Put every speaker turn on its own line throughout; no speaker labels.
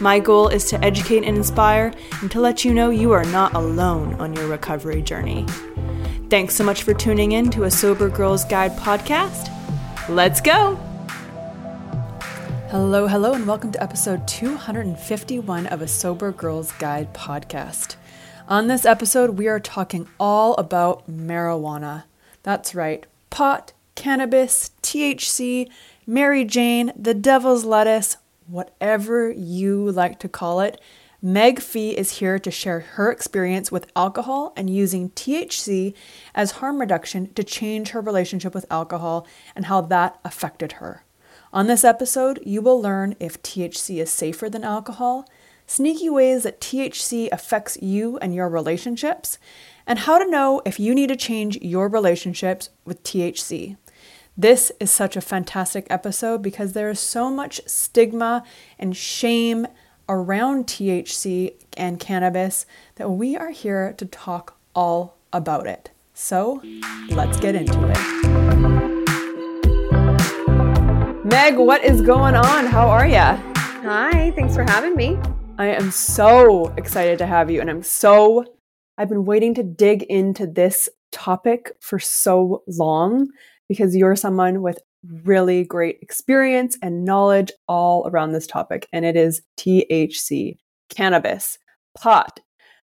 My goal is to educate and inspire and to let you know you are not alone on your recovery journey. Thanks so much for tuning in to a Sober Girls Guide podcast. Let's go! Hello, hello, and welcome to episode 251 of a Sober Girls Guide podcast. On this episode, we are talking all about marijuana. That's right, pot, cannabis, THC, Mary Jane, the devil's lettuce, whatever you like to call it. Meg Fee is here to share her experience with alcohol and using THC as harm reduction to change her relationship with alcohol and how that affected her. On this episode, you will learn if THC is safer than alcohol, sneaky ways that THC affects you and your relationships, and how to know if you need to change your relationships with THC. This is such a fantastic episode because there is so much stigma and shame around THC and cannabis that we are here to talk all about it. So let's get into it. Meg, what is going on? How are you?
Hi, thanks for having me.
I am so excited to have you, and I'm so, I've been waiting to dig into this topic for so long because you're someone with really great experience and knowledge all around this topic. And it is THC, cannabis, pot,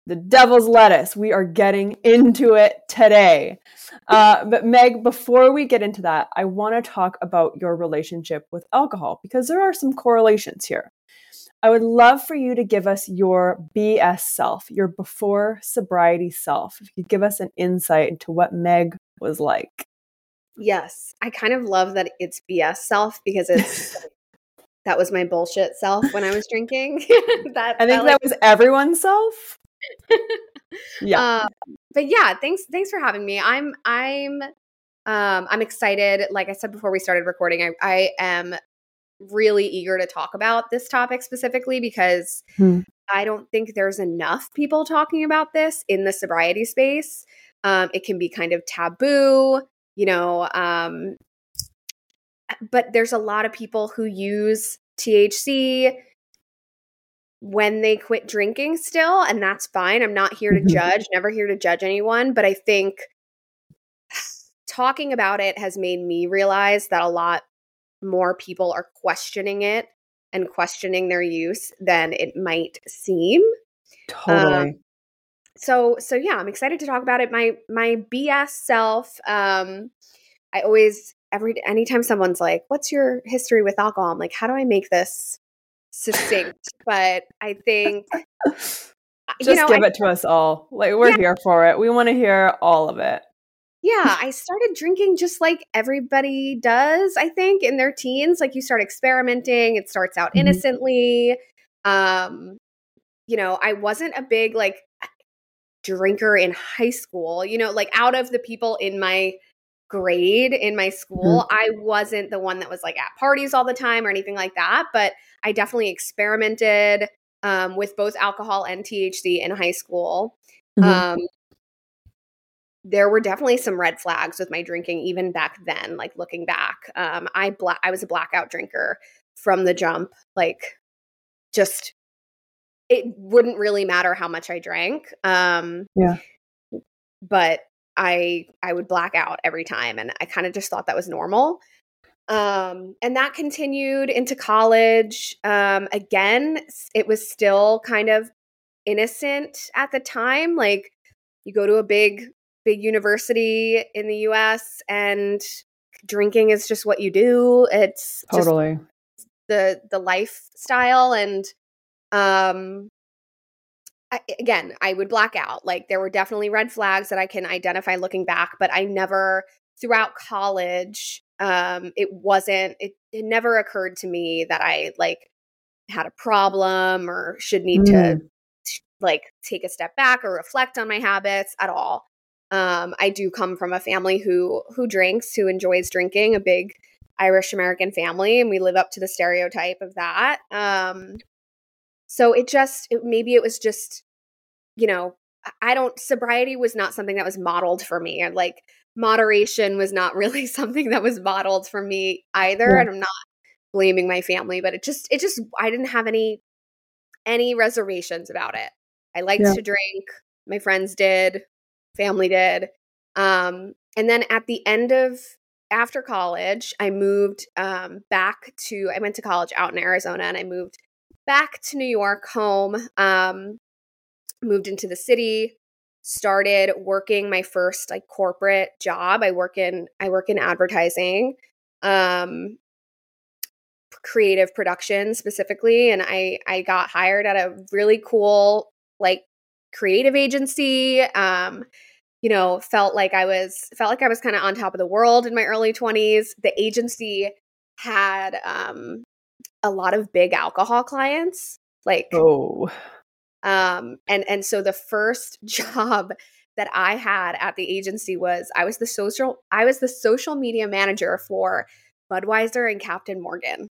the devil's lettuce. We are getting into it today. Uh, but Meg, before we get into that, I want to talk about your relationship with alcohol because there are some correlations here. I would love for you to give us your BS self, your before sobriety self. If you could give us an insight into what Meg was like.
Yes. I kind of love that it's BS self because it's that was my bullshit self when I was drinking.
that I think that, like, was everyone's self.
yeah. Uh, but yeah, thanks thanks for having me. I'm I'm um I'm excited. Like I said before we started recording, I I am really eager to talk about this topic specifically because hmm. I don't think there's enough people talking about this in the sobriety space. Um, it can be kind of taboo you know um but there's a lot of people who use THC when they quit drinking still and that's fine. I'm not here to mm-hmm. judge never here to judge anyone but i think talking about it has made me realize that a lot more people are questioning it and questioning their use than it might seem.
Totally. um,
so so yeah i'm excited to talk about it. My my bs self um i always every anytime someone's like what's your history with alcohol? I'm like how do i make this succinct? But i think
just you know, give I, it to us all. Like we're yeah. here for it. We want to hear all of it.
Yeah i started drinking just like everybody does i think in their teens. Like you start experimenting it starts out mm-hmm. innocently. Um you know i wasn't a big like drinker in high school. You know, like out of the people in my grade in my school, mm-hmm. I wasn't the one that was like at parties all the time or anything like that, but I definitely experimented. um, with both alcohol and THC in high school. Mm-hmm. Um, there were definitely some red flags with my drinking even back then like looking back um, i bla- i was a blackout drinker from the jump like just it wouldn't really matter how much i drank um,
yeah.
but i i would black out every time and i kind of just thought that was normal. Um, and that continued into college. Um, again it was still kind of innocent at the time like you go to a big big university in the US and drinking is just what you do. It's
totally.
the the lifestyle and um I, again, I would black out. Like there were definitely red flags that I can identify looking back, but I never throughout college um it wasn't it, it never occurred to me that I like had a problem or should need mm. to like take a step back or reflect on my habits at all. Um, I do come from a family who who drinks, who enjoys drinking, a big Irish American family, and we live up to the stereotype of that. Um, so it just it, maybe it was just you know I don't sobriety was not something that was modeled for me, and like moderation was not really something that was modeled for me either. Yeah. And I'm not blaming my family, but it just it just I didn't have any any reservations about it. I liked yeah. to drink. My friends did family did. Um, and then at the end of after college, I moved um, back to, I went to college out in Arizona and I moved back to New York home, um, moved into the city, started working my first like corporate job. I work in, I work in advertising, um, creative production specifically. And I, I got hired at a really cool, like creative agency. Um, you know, felt like I was felt like I was kind of on top of the world in my early 20s. The agency had um a lot of big alcohol clients. Like
Oh.
Um and and so the first job that I had at the agency was I was the social I was the social media manager for Budweiser and Captain Morgan.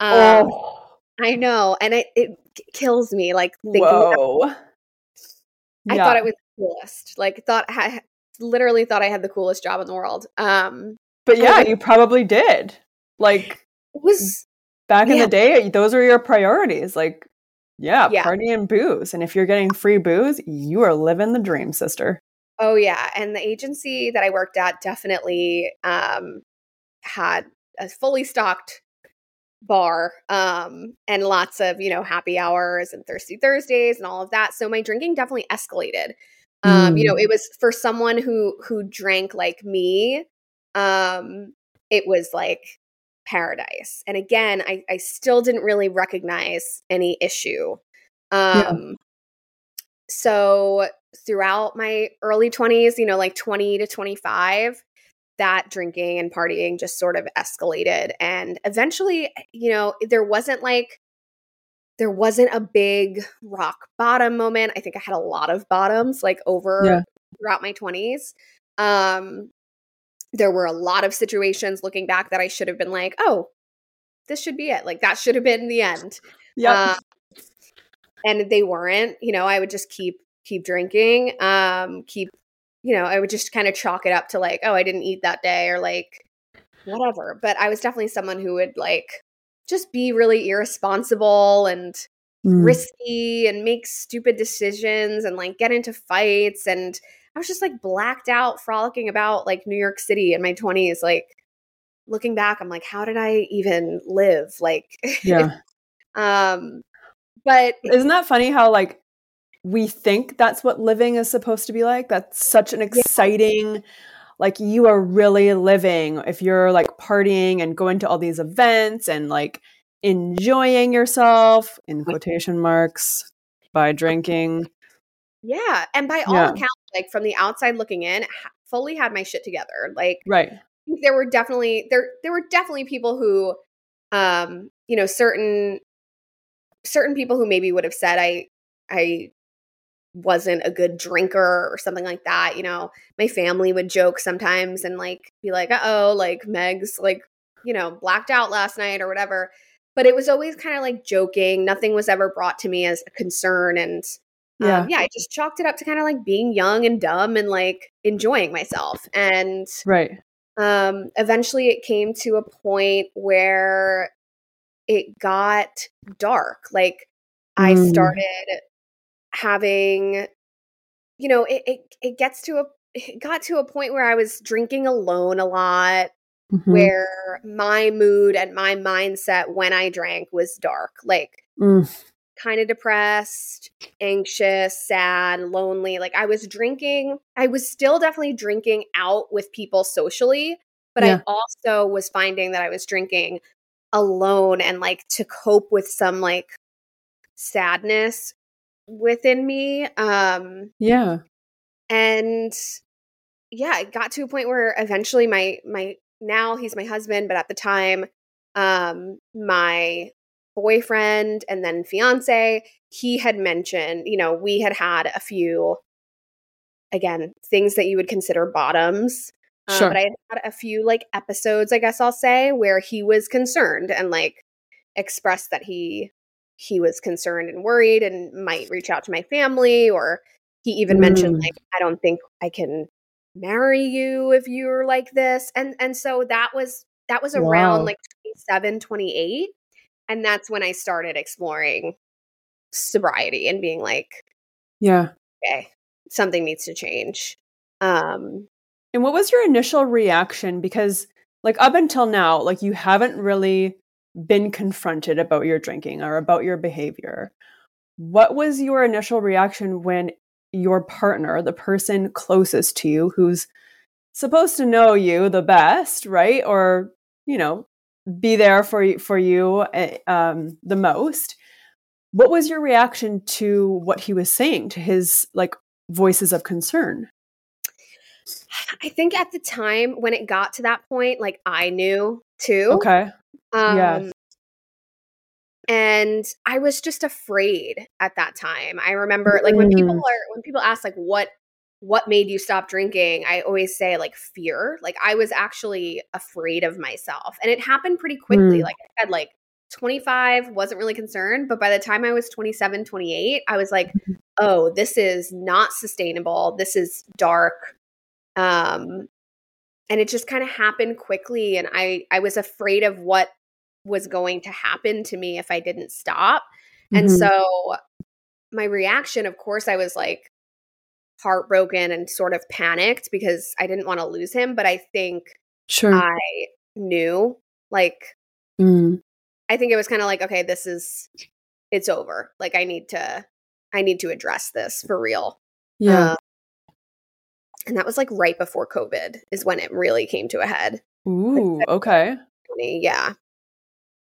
Um, oh. I know, and it, it kills me. Like thinking Whoa. I yeah. thought it was coolest. Like thought I literally thought I had the coolest job in the world. Um
But yeah, you probably did. Like
it was
back yeah. in the day, those were your priorities. Like yeah, yeah, party and booze. And if you're getting free booze, you are living the dream, sister.
Oh yeah, and the agency that I worked at definitely um had a fully stocked bar um and lots of you know happy hours and thirsty thursdays and all of that so my drinking definitely escalated um you know mm. it was for someone who who drank like me um it was like paradise and again i i still didn't really recognize any issue um yeah. so throughout my early 20s you know like 20 to 25 that drinking and partying just sort of escalated. And eventually, you know, there wasn't like, there wasn't a big rock bottom moment. I think I had a lot of bottoms like over yeah. throughout my 20s. Um, there were a lot of situations looking back that I should have been like, oh, this should be it. Like that should have been the end.
Yeah. Uh,
and they weren't, you know, I would just keep keep drinking, um, keep you know, I would just kind of chalk it up to like, oh, I didn't eat that day or like whatever. But I was definitely someone who would like just be really irresponsible and mm. risky and make stupid decisions and like get into fights. And I was just like blacked out frolicking about like New York City in my 20s. Like looking back, I'm like, how did I even live? Like,
yeah.
um, but
isn't that funny how like we think that's what living is supposed to be like. That's such an exciting, yeah. like, you are really living if you're like partying and going to all these events and like enjoying yourself in quotation marks by drinking.
Yeah. And by all yeah. accounts, like from the outside looking in, fully had my shit together. Like,
right.
There were definitely there there were definitely people who um you know certain certain people who maybe would have said I I wasn't a good drinker or something like that. You know, my family would joke sometimes and like be like, uh oh, like Meg's like, you know, blacked out last night or whatever. but it was always kind of like joking. Nothing was ever brought to me as a concern. And um, yeah. yeah, I just chalked it up to kind of like being young and dumb and like enjoying myself. And
right.
Um, eventually it came to a point where it got dark. Like mm. I started having, you know, it, it, it gets to a, it got to a point where I was drinking alone a lot. Mm-hmm. Where my mood and my mindset when I drank was dark. Like, mm kind of depressed, anxious, sad, lonely. Like I was drinking, I was still definitely drinking out with people socially, but yeah. I also was finding that I was drinking alone and like to cope with some like sadness within me. Um
Yeah.
And yeah, it got to a point where eventually my my now he's my husband, but at the time um my boyfriend and then fiance, he had mentioned, you know, we had had a few, again, things that you would consider bottoms. Um, sure. but I had had a few like episodes, I guess I'll say, where he was concerned and like expressed that he he was concerned and worried and might reach out to my family or he even mm. mentioned like I don't think I can marry you if you're like this and and so that was that was around wow. like 27 28 and that's when I started exploring sobriety and being like,
yeah,
okay, something needs to change. Um,
and what was your initial reaction? Because, like, up until now, like, you haven't really been confronted about your drinking or about your behavior. What was your initial reaction when your partner, the person closest to you, who's supposed to know you the best, right? Or, you know, be there for for you eh, um, the most. What was your reaction to what he was saying to his like voices of concern?
I think at the time when it got to that point, like I knew too.
Okay.
Um, yeah. And I was just afraid at that time. I remember, like, when people mm. are when people ask, like, what what made you stop drinking i always say like fear like i was actually afraid of myself and it happened pretty quickly mm. like i said like 25 wasn't really concerned but by the time i was 27 28 i was like mm-hmm. oh this is not sustainable this is dark um and it just kind of happened quickly and i i was afraid of what was going to happen to me if i didn't stop mm-hmm. and so my reaction of course i was like heartbroken and sort of panicked because I didn't want to lose him. But I think
sure.
I knew, like, mm. I think it was kind of like, okay, this is, it's over. Like, I need to, I need to address this for real.
Yeah. Uh,
and that was like right before COVID is when it really came to a head.
Ooh, okay.
Yeah.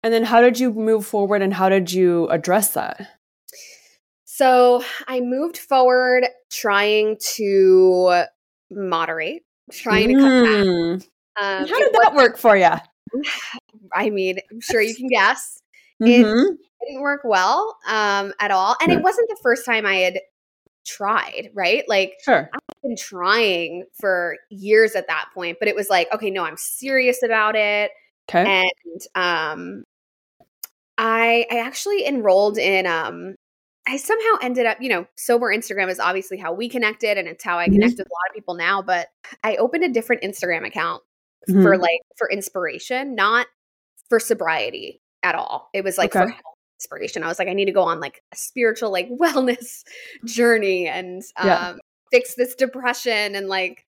And then how did you move forward and how did you address that?
So I moved forward trying to moderate, trying to cut back.
Mm. Um, How did that work for you?
I mean, I'm sure you can guess. Mm-hmm. It didn't work well um, at all. And it wasn't the first time I had tried, right? Like,
sure.
I've been trying for years at that point, but it was like, okay, no, I'm serious about it.
Okay.
And um, I I actually enrolled in um I somehow ended up, you know, sober Instagram is obviously how we connected and it's how I connect mm-hmm. with a lot of people now, but I opened a different Instagram account mm-hmm. for like for inspiration, not for sobriety at all. It was like okay. for inspiration. I was like I need to go on like a spiritual like wellness journey and um yeah. fix this depression and like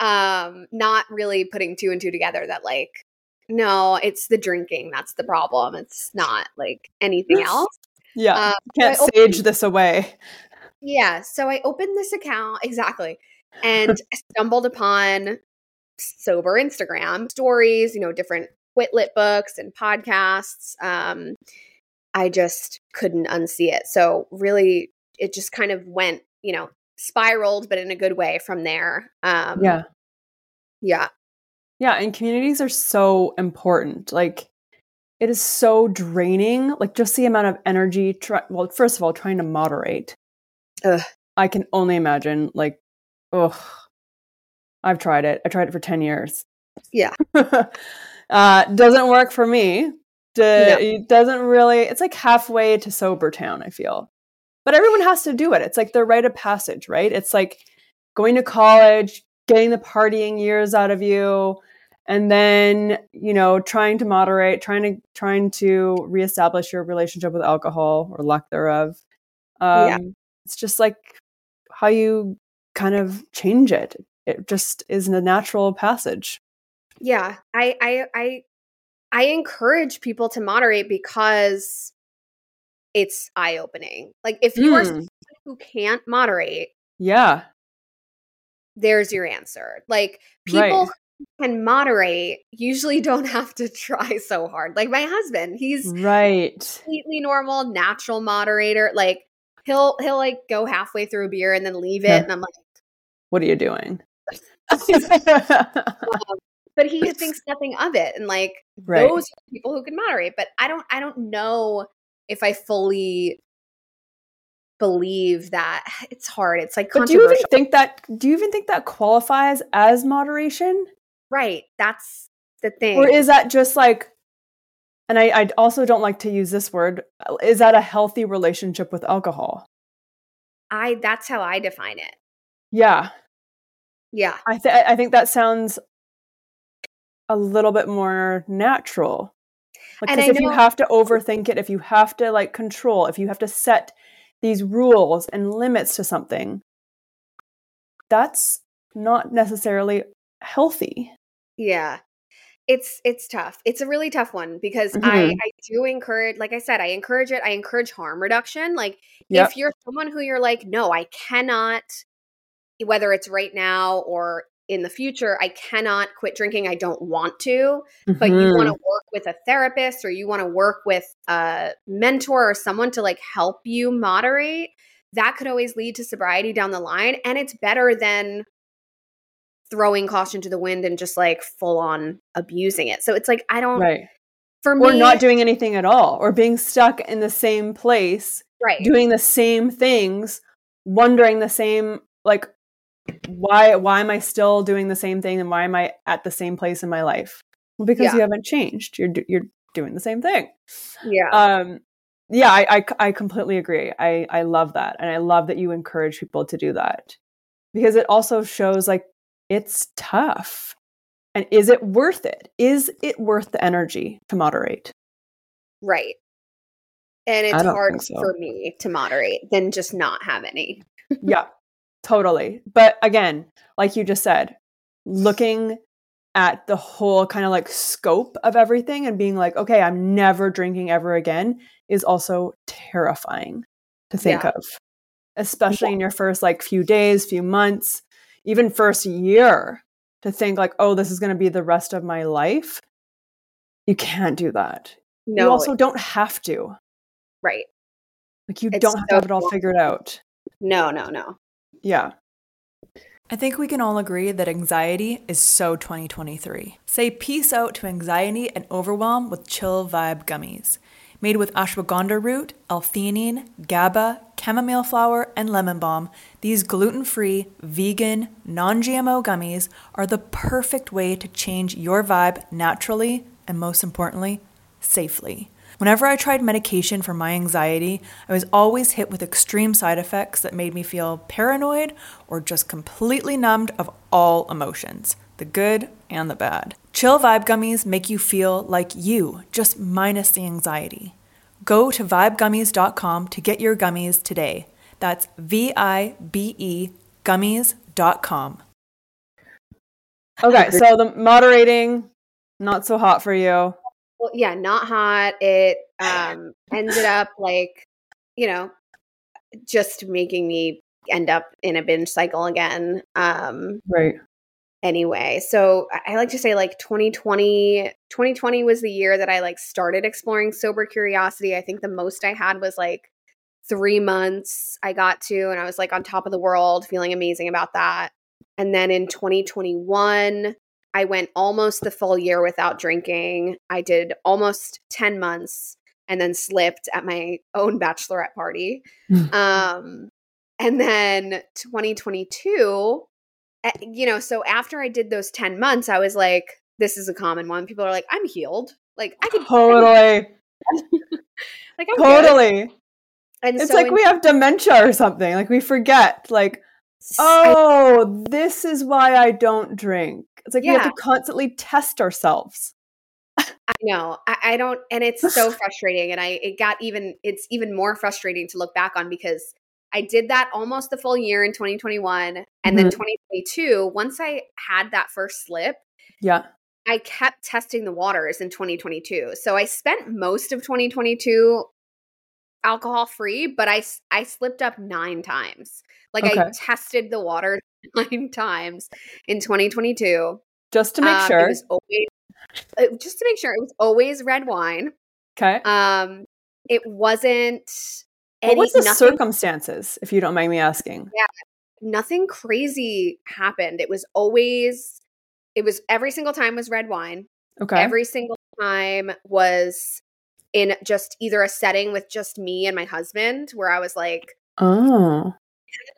um not really putting two and two together that like no, it's the drinking that's the problem. It's not like anything else.
Yeah. Um, can't so sage this away.
Yeah. So I opened this account exactly and stumbled upon sober Instagram stories, you know, different quit lit books and podcasts. Um, I just couldn't unsee it. So really it just kind of went, you know, spiraled, but in a good way from there. Um,
yeah.
Yeah.
Yeah. And communities are so important. Like, it is so draining. Like just the amount of energy. Try, well, first of all, trying to moderate. Ugh. I can only imagine. Like, ugh. I've tried it. I tried it for ten years.
Yeah.
uh, doesn't work for me. uh, no. it doesn't really. It's like halfway to sober town. I feel, but everyone has to do it. It's like the rite of passage, right? It's like going to college, getting the partying years out of you, and then you know trying to moderate, trying to trying to reestablish your relationship with alcohol or lack thereof. Um, yeah. It's just like how you kind of change it. It just is a natural passage.
Yeah, I I I I encourage people to moderate because it's eye opening. Like if you mm. are hmm. someone who can't moderate,
yeah,
there's your answer. Like people right. Can moderate usually don't have to try so hard. Like my husband, he's
right,
completely normal, natural moderator. Like he'll he'll like go halfway through a beer and then leave it, and I'm like,
"What are you doing?"
um, but he thinks nothing of it and like right. those are people who can moderate but i don't i don't know if i fully believe that it's hard it's like
but do you even think that do you even think that qualifies as moderation
right that's the thing.
or is that just like and I, I also don't like to use this word is that a healthy relationship with alcohol?
I that's how i define it.
Yeah.
Yeah.
I th- i think that sounds a little bit more natural. Like, if you have to overthink it, if you have to like control, if you have to set these rules and limits to something, that's not necessarily healthy.
Yeah. It's it's tough. It's a really tough one because mm-hmm. I I do encourage like I said I encourage it. I encourage harm reduction. Like yep. if you're someone who you're like no, I cannot whether it's right now or in the future i cannot quit drinking i don't want to mm-hmm. but you want to mm-hmm. work with a therapist or you want to work with a mentor or someone to like help you moderate that could always lead to sobriety down the line and it's better than throwing caution to the wind and just like full on abusing it so it's like i don't
right for me or not doing anything at all or being stuck in the same place
right
doing the same things wondering the same like why why am I still doing the same thing and why am I at the same place in my life? Well, because yeah. you haven't changed. You're you're doing the same thing.
Yeah.
Um yeah, I, I I completely agree. I I love that and I love that you encourage people to do that. Because it also shows like it's tough. And is it worth it? Is it worth the energy to moderate?
Right. And it's hard so. for me to moderate than just not have any.
yeah. Totally. But again, like you just said, looking at the whole kind of like scope of everything and being like, okay, I'm never drinking ever again is also terrifying to think yeah. of, especially yeah. in your first like few days, few months, even first year to think like, oh, this is going to be the rest of my life. You can't do that. No. You also don't have to.
Right.
Like you it's don't have so to have it all cool. figured out.
No, no, no.
Yeah.
I think we can all agree that anxiety is so 2023. Say peace out to anxiety and overwhelm with Chill Vibe gummies. Made with ashwagandha root, L-theanine, GABA, chamomile flower, and lemon balm, these gluten-free, vegan, non-GMO gummies are the perfect way to change your vibe naturally and most importantly, safely. Whenever I tried medication for my anxiety, I was always hit with extreme side effects that made me feel paranoid or just completely numbed of all emotions the good and the bad. Chill Vibe Gummies make you feel like you, just minus the anxiety. Go to vibegummies.com to get your gummies today. That's V I B E gummies.com.
Okay, so the moderating, not so hot for you
well, yeah, not hot. It um ended up like, you know, just making me end up in a binge cycle again. Um
Right.
Anyway, so I like to say like 2020 2020 was the year that I like started exploring sober curiosity. I think the most I had was like 3 months I got to and I was like on top of the world, feeling amazing about that. And then in 2021, I went almost the full year without drinking. I did almost 10 months and then slipped at my own bachelorette party. Um, and then 2022, eh, you know, so after I did those 10 months, I was like, this is a common one. People are like, I'm healed. Like I could
totally, like I'm totally. Good. And it's so like in- we have dementia or something. Like we forget. Like oh, this is why I don't drink. It's like yeah. we have to constantly test ourselves.
I know. I, I, don't, and it's so frustrating. And I, it got even, it's even more frustrating to look back on because I did that almost the full year in 2021. And mm-hmm. then 2022, once I had that first slip,
yeah,
I kept testing the waters in 2022. So I spent most of 2022 alcohol free, but I, I slipped up nine times. Like okay. I tested the water nine times in 2022.
Just to make um, sure.
It was always uh, just to make sure it was always red wine.
Okay.
Um, it wasn't.
Any, what was the nothing, circumstances, if you don't mind me asking?
Yeah, nothing crazy happened. It was always. It was every single time was red wine.
Okay.
Every single time was in just either a setting with just me and my husband, where I was like,
oh.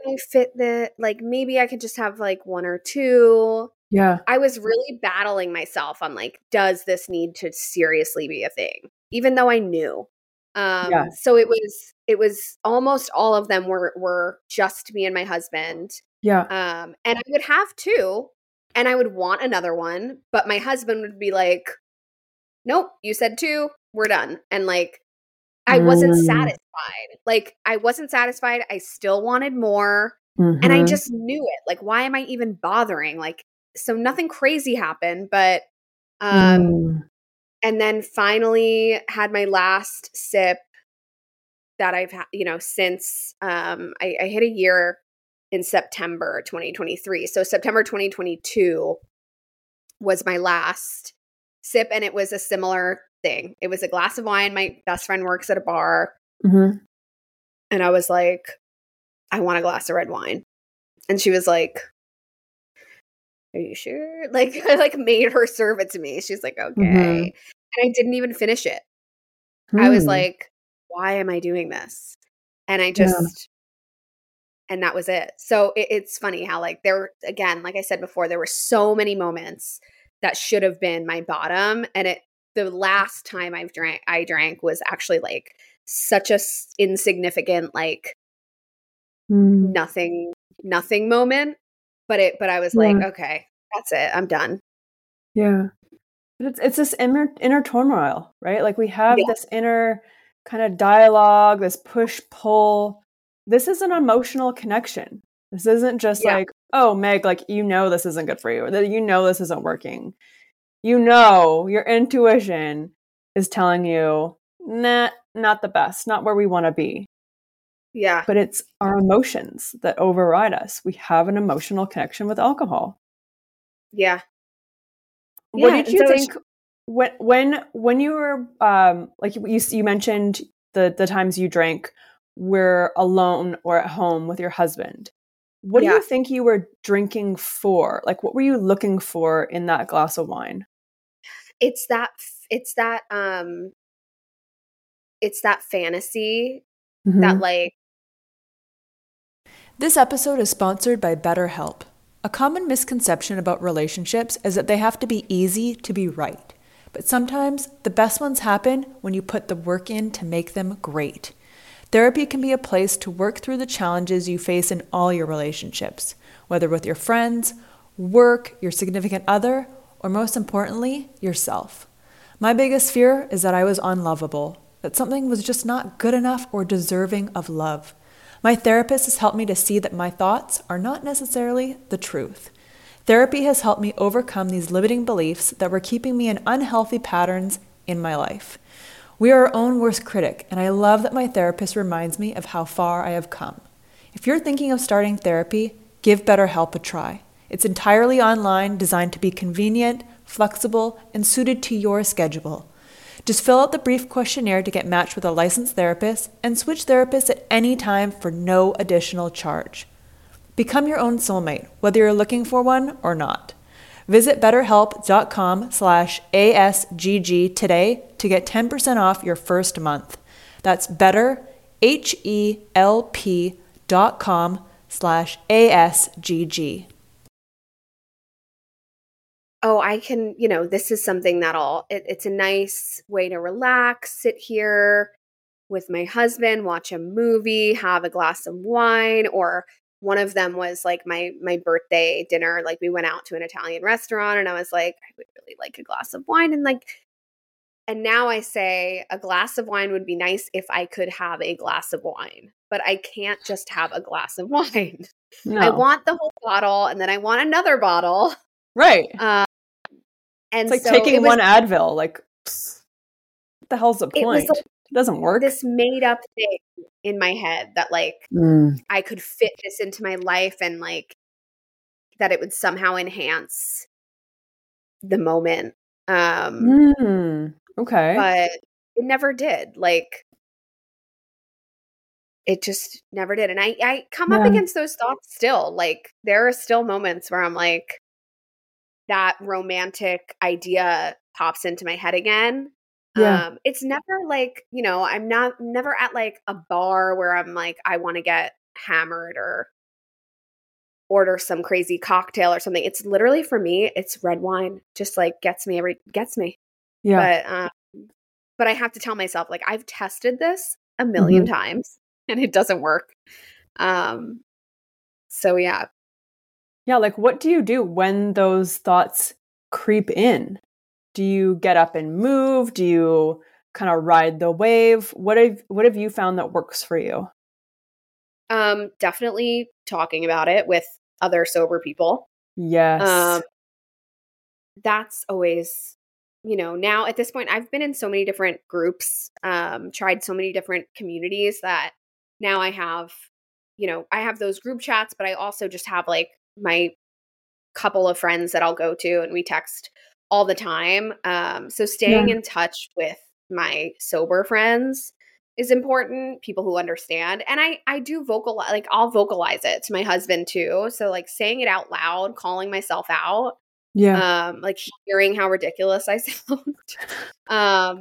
I fit the like maybe I could just have like one or two
yeah.
I was really battling myself on like, does this need to seriously be a thing? Even though I knew. Um, yeah. so it was it was almost all of them were were just me and my husband.
Yeah.
Um, and I would have two, and I would want another one, but my husband would be like, Nope, you said two, we're done. And like I wasn't mm. satisfied. Like I wasn't satisfied. I still wanted more. Mm-hmm. And I mm-hmm. just knew it. Like, why am I even bothering? Like, so nothing crazy happened, but um mm. and then finally had my last sip that I've had, you know, since um I, I hit a year in September 2023. So September 2022 was my last sip and it was a similar thing. It was a glass of wine. My best friend works at a bar.
Mm-hmm.
And I was like, I want a glass of red wine. And she was like, are you sure? Like, I like made her serve it to me. She's like, okay. Mm-hmm. And I didn't even finish it. Hmm. I was hmm. like, why am I doing this? And I just, yeah. and that was it. So it, it's funny how, like, there, again, like I said before, there were so many moments that should have been my bottom. And it, the last time I've drank, I drank was actually like such a insignificant, like, mm. nothing, nothing moment but it but i was yeah. like okay that's it i'm done
yeah but it's, it's this inner inner turmoil right like we have yeah. this inner kind of dialogue this push pull this is an emotional connection this isn't just yeah. like oh meg like you know this isn't good for you or that you know this isn't working you know your intuition is telling you nah not the best not where we want to be
yeah.
But it's our emotions that override us. We have an emotional connection with alcohol.
Yeah.
What yeah, did you so think when when when you were um like you you mentioned the the times you drank were alone or at home with your husband. What yeah. do you think you were drinking for? Like what were you looking for in that glass of wine?
It's that it's that um it's that fantasy mm-hmm. that like
this episode is sponsored by BetterHelp. A common misconception about relationships is that they have to be easy to be right. But sometimes the best ones happen when you put the work in to make them great. Therapy can be a place to work through the challenges you face in all your relationships, whether with your friends, work, your significant other, or most importantly, yourself. My biggest fear is that I was unlovable, that something was just not good enough or deserving of love. My therapist has helped me to see that my thoughts are not necessarily the truth. Therapy has helped me overcome these limiting beliefs that were keeping me in unhealthy patterns in my life. We are our own worst critic, and I love that my therapist reminds me of how far I have come. If you're thinking of starting therapy, give BetterHelp a try. It's entirely online, designed to be convenient, flexible, and suited to your schedule. Just fill out the brief questionnaire to get matched with a licensed therapist and switch therapists at any time for no additional charge. Become your own soulmate, whether you're looking for one or not. Visit betterhelp.com slash ASGG today to get 10% off your first month. That's better, H-E-L-P dot com slash ASGG.
oh, I can, you know, this is something that'll, it, it's a nice way to relax, sit here with my husband, watch a movie, have a glass of wine, or one of them was like my my birthday dinner like we went out to an italian restaurant and i was like i would really like a glass of wine and like and now i say a glass of wine would be nice if i could have a glass of wine but i can't just have a glass of wine. No. i want the whole bottle and then i want another bottle.
Right. Um, and it's like so taking was, one advil like pfft, what the hell's the point it doesn't work
this made up thing in my head that like mm. I could fit this into my life and like that it would somehow enhance the moment. Um
mm. okay.
But it never did. Like it just never did. And I I come yeah. up against those thoughts still. Like there are still moments where I'm like that romantic idea pops into my head again yeah. Um, it's never like, you know, I'm not never at like a bar where I'm like, I want to get hammered or order some crazy cocktail or something. It's literally for me, it's red wine. Just like gets me every gets me. Yeah. But um, but I have to tell myself, like, I've tested this a 1000000 mm-hmm. times and it doesn't work. Um so yeah.
Yeah, like what do you do when those thoughts creep in? Do you get up and move? Do you kind of ride the wave? What have what have you found that works for you?
Um definitely talking about it with other sober people.
Yes. Um
that's always you know now at this point i've been in so many different groups um tried so many different communities that now i have you know i have those group chats but i also just have like my couple of friends that i'll go to and we text all the time. Um, so staying yeah. in touch with my sober friends is important people who understand and i i do vocalize like i'll vocalize it to my husband too so like saying it out loud calling myself out
yeah
um like hearing how ridiculous i sound um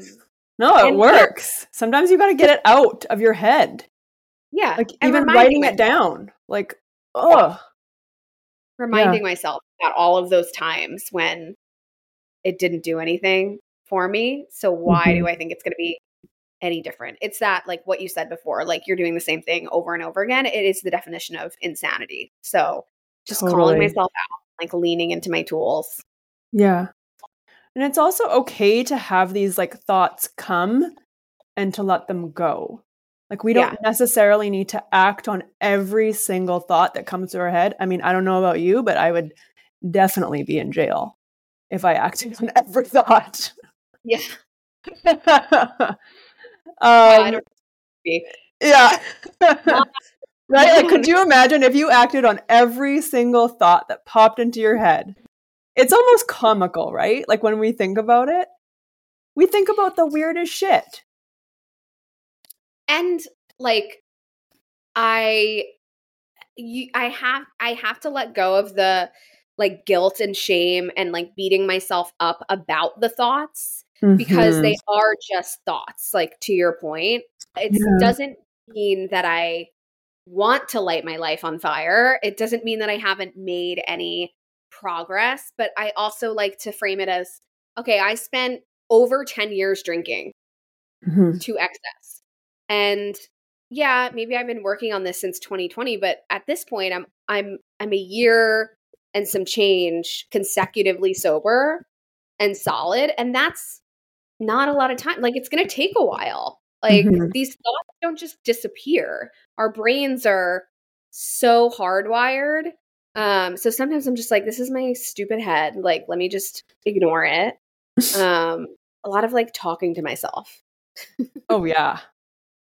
no it works yeah. sometimes you got to get it out of your head
yeah
like even writing it down like oh
reminding yeah. myself about all of those times when it didn't do anything for me. So why mm-hmm. do I think it's going to be any different? It's that like what you said before, like you're doing the same thing over and over again. It is the definition of insanity. So just totally. calling myself out, like leaning into my tools.
Yeah. And it's also okay to have these like thoughts come and to let them go. Like we don't yeah. necessarily need to act on every single thought that comes to our head. I mean, I don't know about you, but I would definitely be in jail if I acted on every thought.
Yeah.
um, yeah. right? Like, could you imagine if you acted on every single thought that popped into your head? It's almost comical, right? Like when we think about it, we think about the weirdest shit.
And like, I, you, I have, I have to let go of the like guilt and shame and like beating myself up about the thoughts mm-hmm. because they mm-hmm. are just thoughts like to your point it yeah. doesn't mean that i want to light my life on fire it doesn't mean that i haven't made any progress but i also like to frame it as okay i spent over 10 years drinking mm-hmm. to excess and yeah maybe i've been working on this since 2020 but at this point i'm i'm i'm a year and some change consecutively sober and solid. And that's not a lot of time. Like it's going to take a while. Like mm-hmm. these thoughts don't just disappear. Our brains are so hardwired. Um, so sometimes I'm just like, this is my stupid head. Like, let me just ignore it. Um, a lot of like talking to myself.
oh yeah.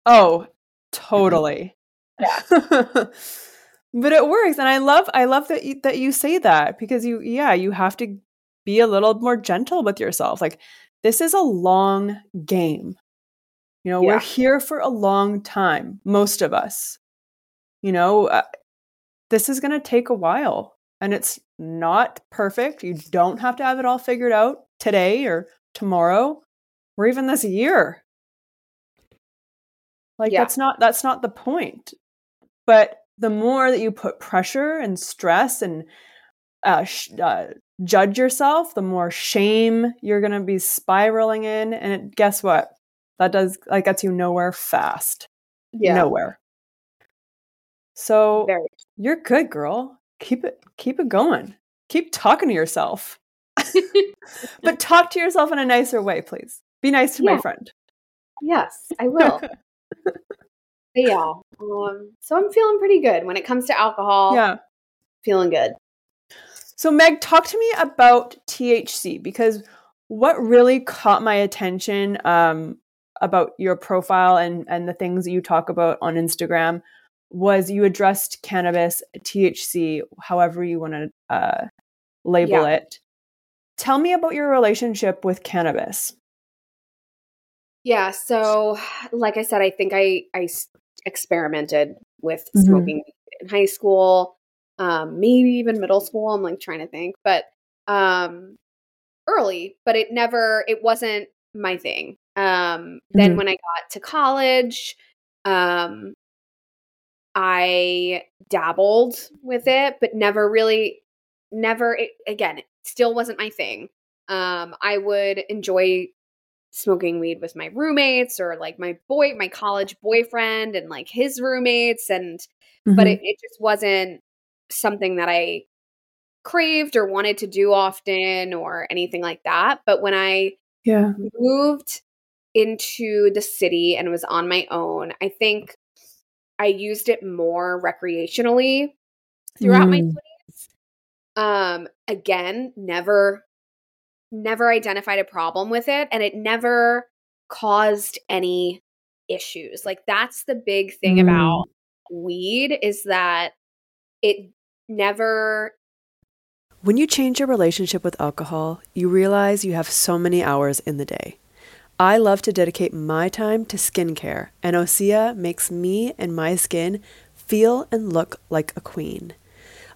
Oh, totally. Yeah. but it works and i love i love that you, that you say that because you yeah you have to be a little more gentle with yourself like this is a long game. You know yeah. we're here for a long time most of us. You know uh, this is going to take a while and it's not perfect. You don't have to have it all figured out today or tomorrow or even this year. Like yeah. that's not that's not the point. But the more that you put pressure and stress and uh, sh- uh,
judge yourself, the more shame you're going to be spiraling in. And it, guess what? That does, that gets you nowhere fast. Yeah. Nowhere. So Very. you're good, girl. Keep it, keep it going. Keep talking to yourself. but talk to yourself in a nicer way, please. Be nice to yeah. my friend.
Yes, I will. Yeah. Um, so I'm feeling pretty good when it comes to alcohol.
Yeah.
Feeling good.
So, Meg, talk to me about THC because what really caught my attention um, about your profile and, and the things that you talk about on Instagram was you addressed cannabis, THC, however you want to uh, label yeah. it. Tell me about your relationship with cannabis.
Yeah, so like I said, I think I I experimented with mm-hmm. smoking in high school, um, maybe even middle school. I'm like trying to think, but um, early, but it never, it wasn't my thing. Um, mm-hmm. Then when I got to college, um, I dabbled with it, but never really, never, it, again, it still wasn't my thing. Um, I would enjoy smoking weed with my roommates or like my boy, my college boyfriend and like his roommates. And, mm-hmm. but it, it just wasn't something that I craved or wanted to do often or anything like that. But when I
yeah.
moved into the city and was on my own, I think I used it more recreationally throughout mm. my 20s. Um again, never never identified a problem with it and it never caused any issues. Like that's the big thing mm. about weed is that it never
when you change your relationship with alcohol, you realize you have so many hours in the day. I love to dedicate my time to skincare, and Osea makes me and my skin feel and look like a queen.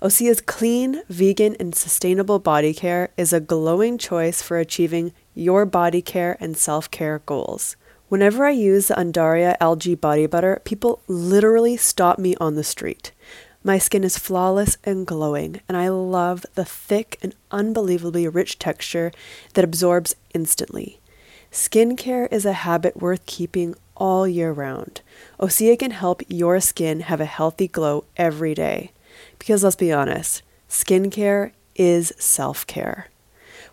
Osea's clean, vegan, and sustainable body care is a glowing choice for achieving your body care and self care goals. Whenever I use the Undaria algae body butter, people literally stop me on the street. My skin is flawless and glowing, and I love the thick and unbelievably rich texture that absorbs instantly. Skincare is a habit worth keeping all year round. Osea can help your skin have a healthy glow every day. Because let's be honest, skincare is self care.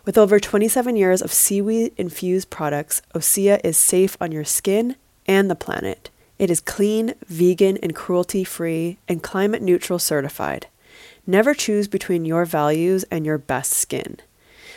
With over 27 years of seaweed infused products, Osea is safe on your skin and the planet. It is clean, vegan, and cruelty free, and climate neutral certified. Never choose between your values and your best skin.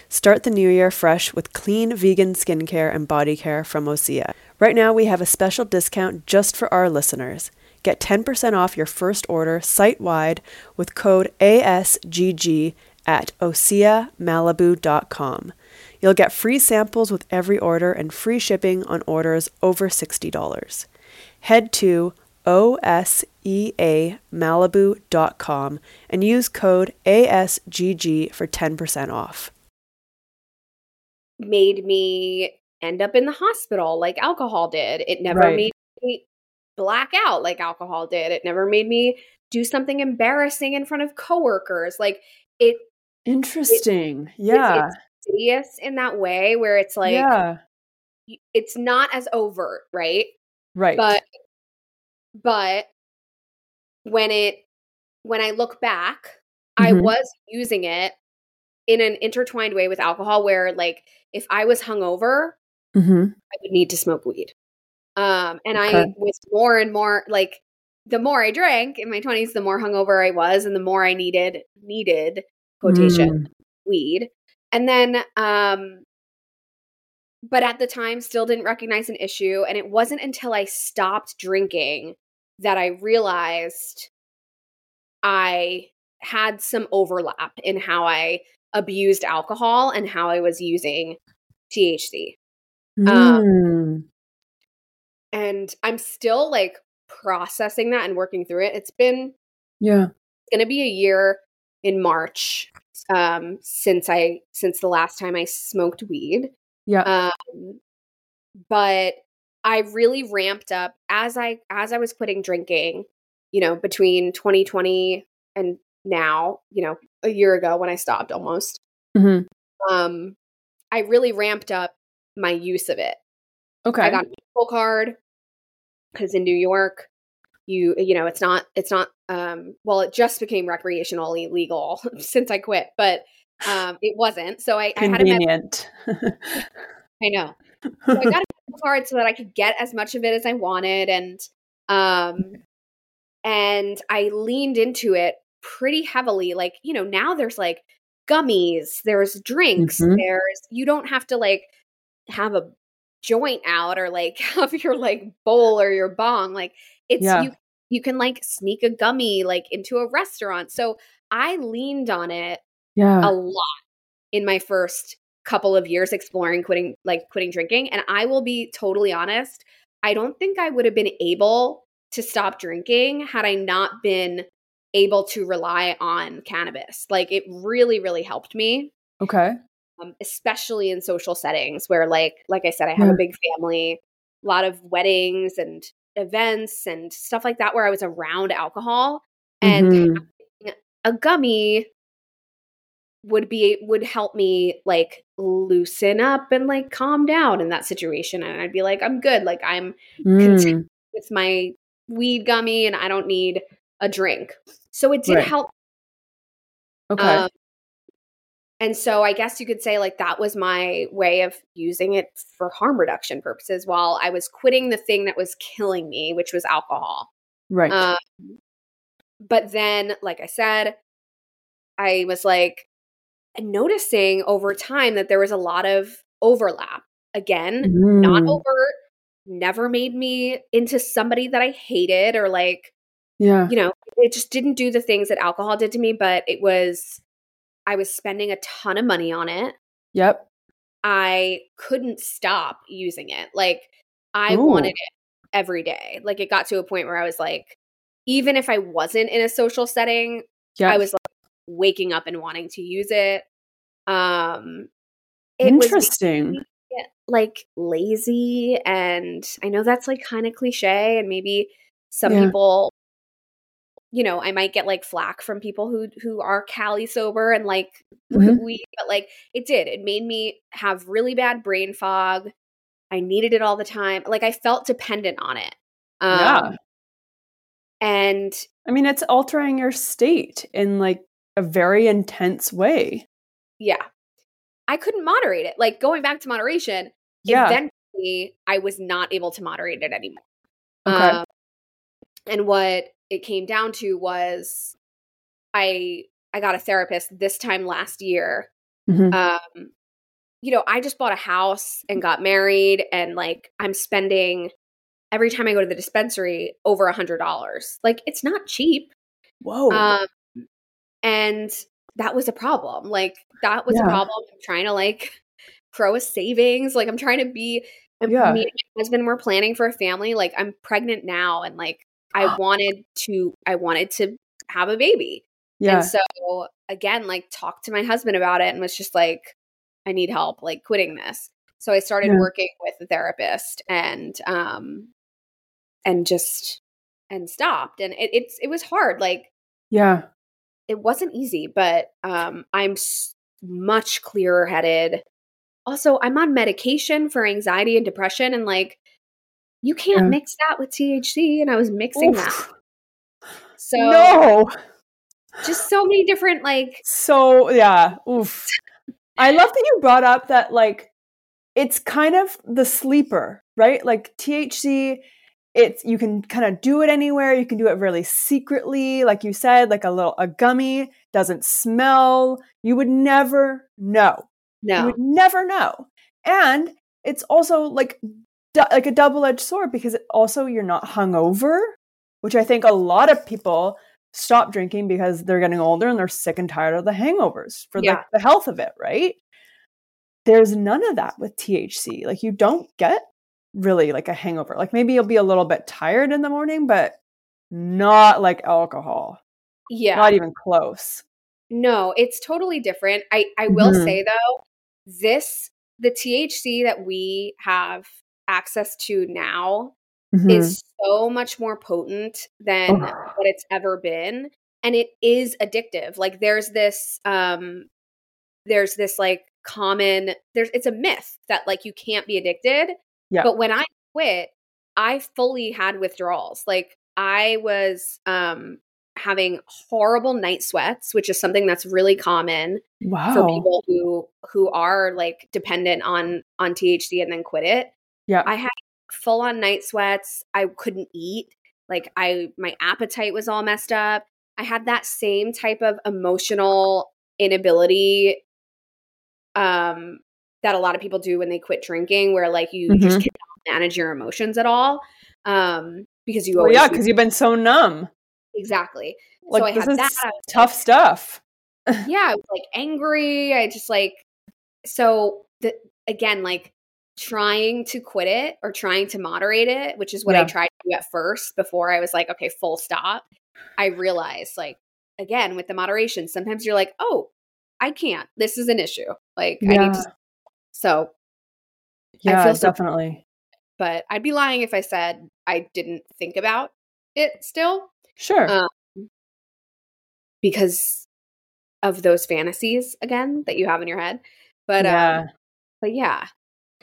Start the new year fresh with clean vegan skincare and body care from Osea. Right now, we have a special discount just for our listeners. Get 10% off your first order site wide with code ASGG at OseaMalibu.com. You'll get free samples with every order and free shipping on orders over $60. Head to OSEAMalibu.com and use code ASGG for 10% off.
Made me end up in the hospital like alcohol did. It never right. made me black out like alcohol did. It never made me do something embarrassing in front of coworkers. Like it
interesting. It, yeah.
It's, it's in that way where it's like yeah. it's not as overt, right?
Right.
But but when it when I look back, mm-hmm. I was using it in an intertwined way with alcohol where like if I was hungover, mm-hmm. I would need to smoke weed. Um, and okay. I was more and more like the more I drank in my 20s, the more hungover I was and the more I needed needed quotation mm. weed. And then um but at the time still didn't recognize an issue and it wasn't until I stopped drinking that I realized I had some overlap in how I abused alcohol and how I was using THC. Um, mm. Um, and I'm still like processing that and working through it. It's been
yeah,
it's going to be a year in March um since I since the last time I smoked weed.
Yeah.
Um but I really ramped up as I as I was quitting drinking, you know, between 2020 and now, you know, a year ago when I stopped almost. mm-hmm. um, I really ramped up my use of it.
Okay.
I got a full card because in New York, you you know it's not it's not um well it just became recreationally legal since I quit, but um it wasn't. So I,
I had a med-
I know. So I got a card so that I could get as much of it as I wanted and um and I leaned into it pretty heavily. Like, you know, now there's like gummies, there's drinks, mm-hmm. there's you don't have to like have a joint out or like have your like bowl or your bong. Like it's yeah. you you can like sneak a gummy like into a restaurant. So I leaned on it
yeah.
a lot in my first couple of years exploring quitting like quitting drinking and I will be totally honest, I don't think I would have been able to stop drinking had I not been able to rely on cannabis. Like it really really helped me.
Okay
um, especially in social settings where like like i said i have a big family a lot of weddings and events and stuff like that where i was around alcohol and mm-hmm. a gummy would be would help me like loosen up and like calm down in that situation and i'd be like i'm good like i'm mm. content with my weed gummy and i don't need a drink so it did right. help
okay um,
and so I guess you could say like that was my way of using it for harm reduction purposes while I was quitting the thing that was killing me, which was alcohol.
Right. Um,
but then, like I said, I was like noticing over time that there was a lot of overlap. Again, mm. not overt, never made me into somebody that I hated or like,
yeah,
you know, it just didn't do the things that alcohol did to me, but it was I was spending a ton of money on it.
Yep.
I couldn't stop using it. Like I Ooh. wanted it every day. Like it got to a point where I was like, even if I wasn't in a social setting. I was like waking up and wanting to use it. Um
it Interesting.
Was like lazy and I know that's like kind of cliche and maybe some yeah. people you know, I might get like flack from people who who are Cali sober and like mm-hmm. weed, but like it did. It made me have really bad brain fog. I needed it all the time. Like I felt dependent on it. Um, yeah. And
I mean, it's altering your state in like a very intense way.
Yeah. I couldn't moderate it. Like going back to moderation, yeah. eventually I was not able to moderate it anymore. Okay. Um, and what it came down to was I I got a therapist this time last year. Mm-hmm. Um, you know, I just bought a house and got married, and like I'm spending every time I go to the dispensary over a hundred dollars. Like it's not cheap.
Whoa. Um,
and that was a problem. Like that was yeah. a problem. I'm trying to like grow a savings. Like I'm trying to be. I'm, yeah. Me and my husband we're planning for a family. Like I'm pregnant now, and like I wanted to I wanted to have a baby. Yeah. And so again, like talked to my husband about it and was just like, I need help, like quitting this. So I started yeah. working with a therapist and um and just and stopped. And it, it's it was hard. Like
yeah,
it wasn't easy, but um I'm s- much clearer headed. Also, I'm on medication for anxiety and depression and like you can't yeah. mix that with THC. And I was mixing Oof. that. So
no,
just so many different like.
So yeah, oof. I love that you brought up that like it's kind of the sleeper, right? Like THC, it's you can kind of do it anywhere. You can do it really secretly, like you said, like a little a gummy doesn't smell. You would never know.
No,
you would never know. And it's also like like a double-edged sword because also you're not hungover, which I think a lot of people stop drinking because they're getting older and they're sick and tired of the hangovers for yeah. the, the health of it, right? There's none of that with THC. Like you don't get really like a hangover. Like maybe you'll be a little bit tired in the morning, but not like alcohol.
Yeah.
Not even close.
No, it's totally different. I I will mm-hmm. say though, this the THC that we have access to now mm-hmm. is so much more potent than oh. what it's ever been and it is addictive like there's this um there's this like common there's it's a myth that like you can't be addicted.
Yeah.
But when I quit, I fully had withdrawals. Like I was um having horrible night sweats, which is something that's really common
wow.
for people who who are like dependent on on THC and then quit it.
Yeah.
I had full on night sweats. I couldn't eat. Like I my appetite was all messed up. I had that same type of emotional inability um that a lot of people do when they quit drinking where like you mm-hmm. just cannot manage your emotions at all um because you
well, yeah because you've been so numb
exactly
like, so I had that tough stuff
yeah I was like angry I just like so the, again like trying to quit it or trying to moderate it which is what yeah. I tried to do at first before I was like okay full stop. I realized like again with the moderation sometimes you're like oh I can't. This is an issue. Like yeah. I need to so
yeah definitely.
but I'd be lying if I said I didn't think about it still
sure.
um, because of those fantasies again that you have in your head. But yeah. um, but yeah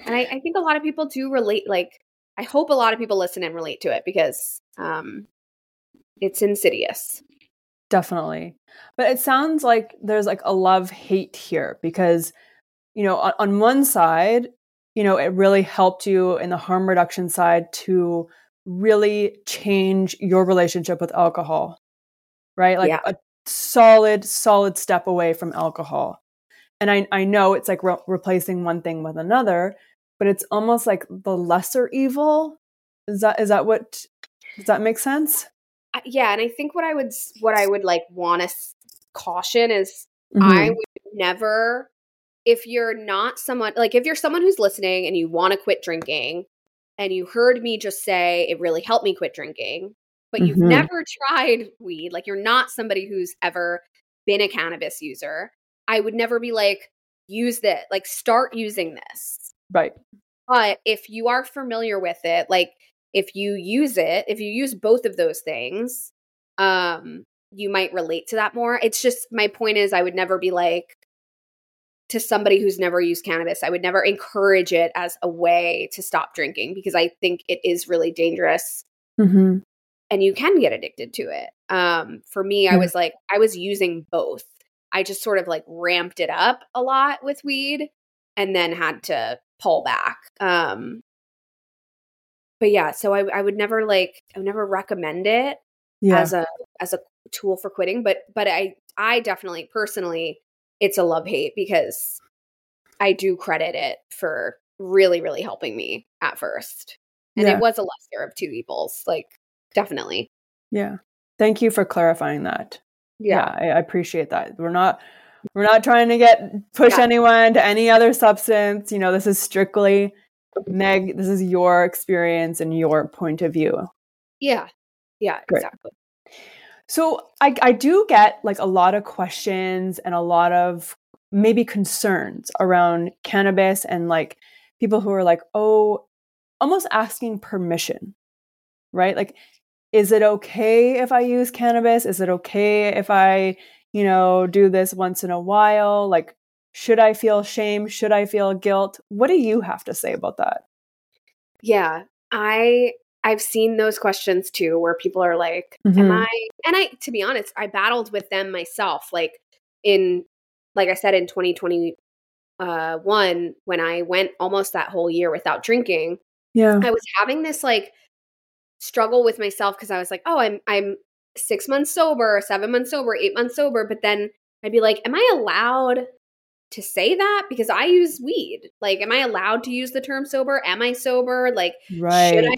and I, I think a lot of people do relate like I hope a lot of people listen and relate to it because um it's insidious.
Definitely. But it sounds like there's like a love hate here because, you know, on, on one side, you know, it really helped you in the harm reduction side to really change your relationship with alcohol, right? Like yeah. a solid, solid step away from alcohol. And I, I know it's like re- replacing one thing with another, but it's almost like the lesser evil. Is that is that what does that make sense?
yeah, and I think what I would what I would like want to caution is mm-hmm. I would never if you're not someone like if you're someone who's listening and you want to quit drinking and you heard me just say it really helped me quit drinking, but you've mm-hmm. never tried weed, like you're not somebody who's ever been a cannabis user, I would never be like use that, like start using this.
Right.
But if you are familiar with it, like if you use it, if you use both of those things, um, you might relate to that more. It's just my point is I would never be like to somebody who's never used cannabis, I would never encourage it as a way to stop drinking because I think it is really dangerous.
Mm-hmm.
And you can get addicted to it. Um, for me, mm-hmm. I was like, I was using both. I just sort of like ramped it up a lot with weed and then had to pull back. Um, but yeah, so I, I would never like I would never recommend it yeah. as a as a tool for quitting. But but I I definitely personally it's a love hate because I do credit it for really really helping me at first, and yeah. it was a lesser of two evils. Like definitely.
Yeah. Thank you for clarifying that.
Yeah,
yeah I, I appreciate that. We're not we're not trying to get push yeah. anyone to any other substance. You know, this is strictly Meg, this is your experience and your point of view.
Yeah. Yeah, Great. exactly.
So I, I do get like a lot of questions and a lot of maybe concerns around cannabis and like people who are like, oh, almost asking permission, right? Like, is it okay if I use cannabis? Is it okay if I, you know, do this once in a while? Like, should I feel shame? Should I feel guilt? What do you have to say about that?
Yeah, I I've seen those questions too where people are like, mm-hmm. am I and I to be honest, I battled with them myself like in like I said in 2021 uh, when I went almost that whole year without drinking.
Yeah.
I was having this like struggle with myself because I was like, "Oh, I'm I'm 6 months sober, 7 months sober, 8 months sober," but then I'd be like, "Am I allowed to say that because I use weed. Like, am I allowed to use the term sober? Am I sober? Like,
right.
should I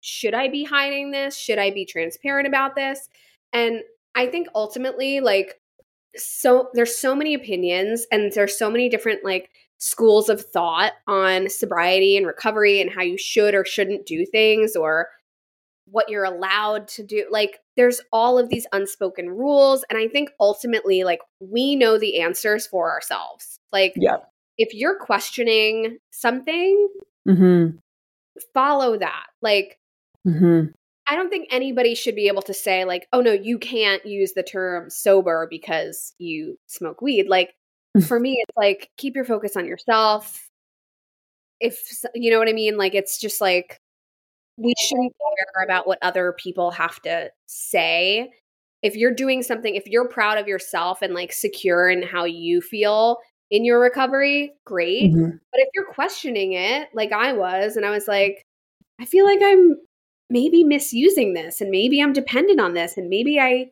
should I be hiding this? Should I be transparent about this? And I think ultimately, like, so there's so many opinions and there's so many different like schools of thought on sobriety and recovery and how you should or shouldn't do things or what you're allowed to do. Like there's all of these unspoken rules and I think ultimately like we know the answers for ourselves. Like
yeah.
if you're questioning something,
mm-hmm.
follow that. Like
mm-hmm.
I don't think anybody should be able to say like, "Oh no, you can't use the term sober because you smoke weed." Like for me, it's like keep your focus on yourself. If you know what I mean, like it's just like we shouldn't care about what other people have to say. If you're doing something, if you're proud of yourself and like secure in how you feel in your recovery, great. Mm-hmm. But if you're questioning it, like I was, and I was like, I feel like I'm maybe misusing this and maybe I'm dependent on this and maybe I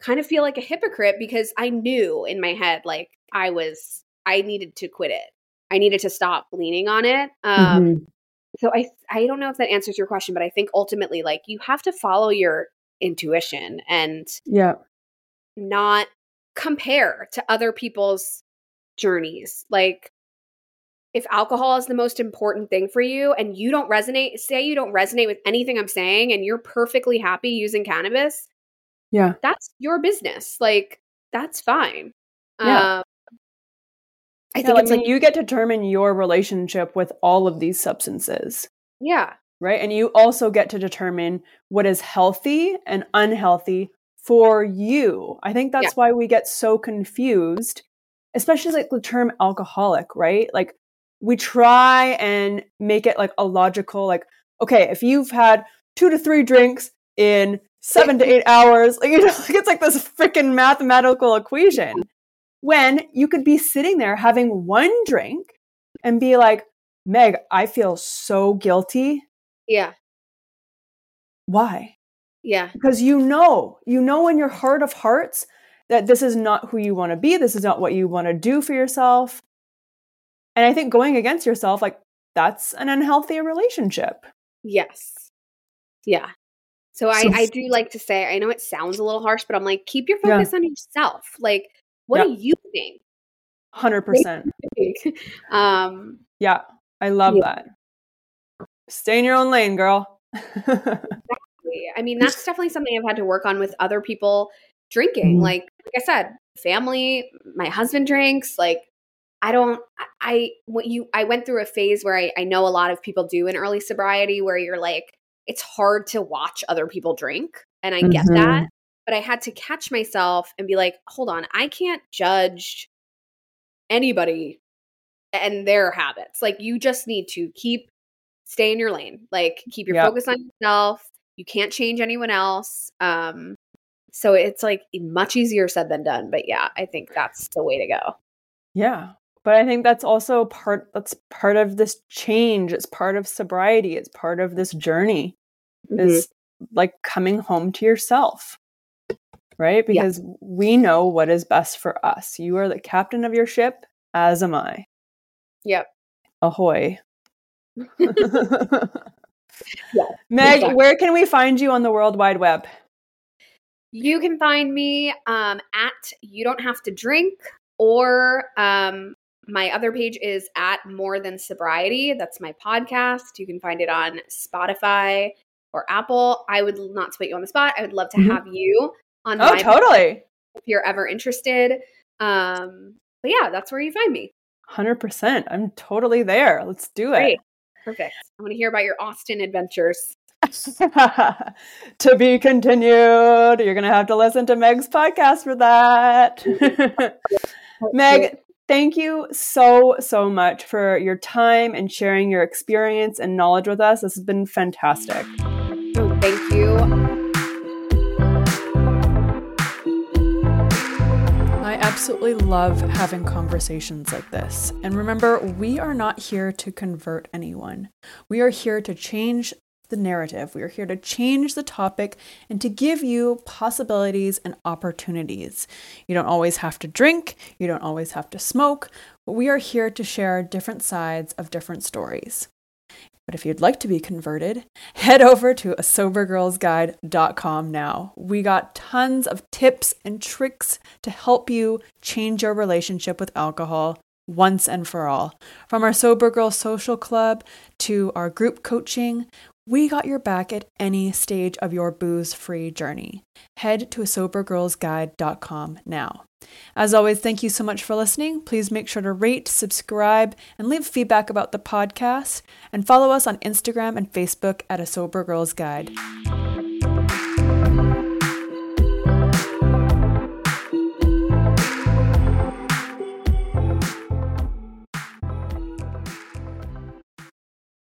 kind of feel like a hypocrite because I knew in my head like I was I needed to quit it. I needed to stop leaning on it. Um mm-hmm. So I I don't know if that answers your question but I think ultimately like you have to follow your intuition and
yeah
not compare to other people's journeys. Like if alcohol is the most important thing for you and you don't resonate, say you don't resonate with anything I'm saying and you're perfectly happy using cannabis,
yeah.
That's your business. Like that's fine. Yeah. Um,
I think yeah, it's like you get to determine your relationship with all of these substances.
Yeah.
Right? And you also get to determine what is healthy and unhealthy for you. I think that's yeah. why we get so confused, especially like the term alcoholic, right? Like we try and make it like a logical like okay if you've had two to three drinks in seven to eight hours like you know like it's like this freaking mathematical equation when you could be sitting there having one drink and be like meg i feel so guilty
yeah
why
yeah
because you know you know in your heart of hearts that this is not who you want to be this is not what you want to do for yourself and I think going against yourself, like that's an unhealthy relationship.
Yes. Yeah. So, I, I do like to say, I know it sounds a little harsh, but I'm like, keep your focus yeah. on yourself. Like, what do you think?
100%.
um,
yeah, I love yeah. that. Stay in your own lane, girl.
exactly. I mean, that's definitely something I've had to work on with other people drinking. Mm-hmm. Like, like I said, family, my husband drinks, like I don't I what you I went through a phase where I, I know a lot of people do in early sobriety where you're like it's hard to watch other people drink and I mm-hmm. get that but I had to catch myself and be like hold on I can't judge anybody and their habits. Like you just need to keep stay in your lane. Like keep your yep. focus on yourself. You can't change anyone else. Um so it's like much easier said than done but yeah I think that's the way to go.
Yeah but i think that's also part that's part of this change. It's part of sobriety. It's part of this journey mm-hmm. is like coming home to yourself right because yeah. we know what is best for us you are the captain of your ship as am i
yep
ahoy yeah, meg exactly. where can we find you on the world wide web
you can find me um, at you don't have to drink or um, my other page is at More Than Sobriety. That's my podcast. You can find it on Spotify or Apple. I would not to put you on the spot. I would love to mm-hmm. have you on.
Oh, totally.
If you're ever interested. Um, but yeah, that's where you find me.
Hundred percent. I'm totally there. Let's do Great. it.
Perfect. I want to hear about your Austin adventures.
to be continued. You're going to have to listen to Meg's podcast for that. Meg, Thank you so, so much for your time and sharing your experience and knowledge with us. This has been fantastic.
Absolutely love having conversations like this. And remember, we are not here to convert anyone. We are here to change the narrative. We are here to change the topic and to give you possibilities and opportunities. You don't always have to drink, you don't always have to smoke, but we are here to share different sides of different stories. But if you'd like to be converted, head over to a sobergirlsguide.com now. We got tons of tips and tricks to help you change your relationship with alcohol once and for all. From our Sober Girl Social Club to our group coaching, we got your back at any stage of your booze free journey. Head to sobergirlsguide.com now. As always, thank you so much for listening. Please make sure to rate, subscribe, and leave feedback about the podcast. And follow us on Instagram and Facebook at A Sober Girls Guide.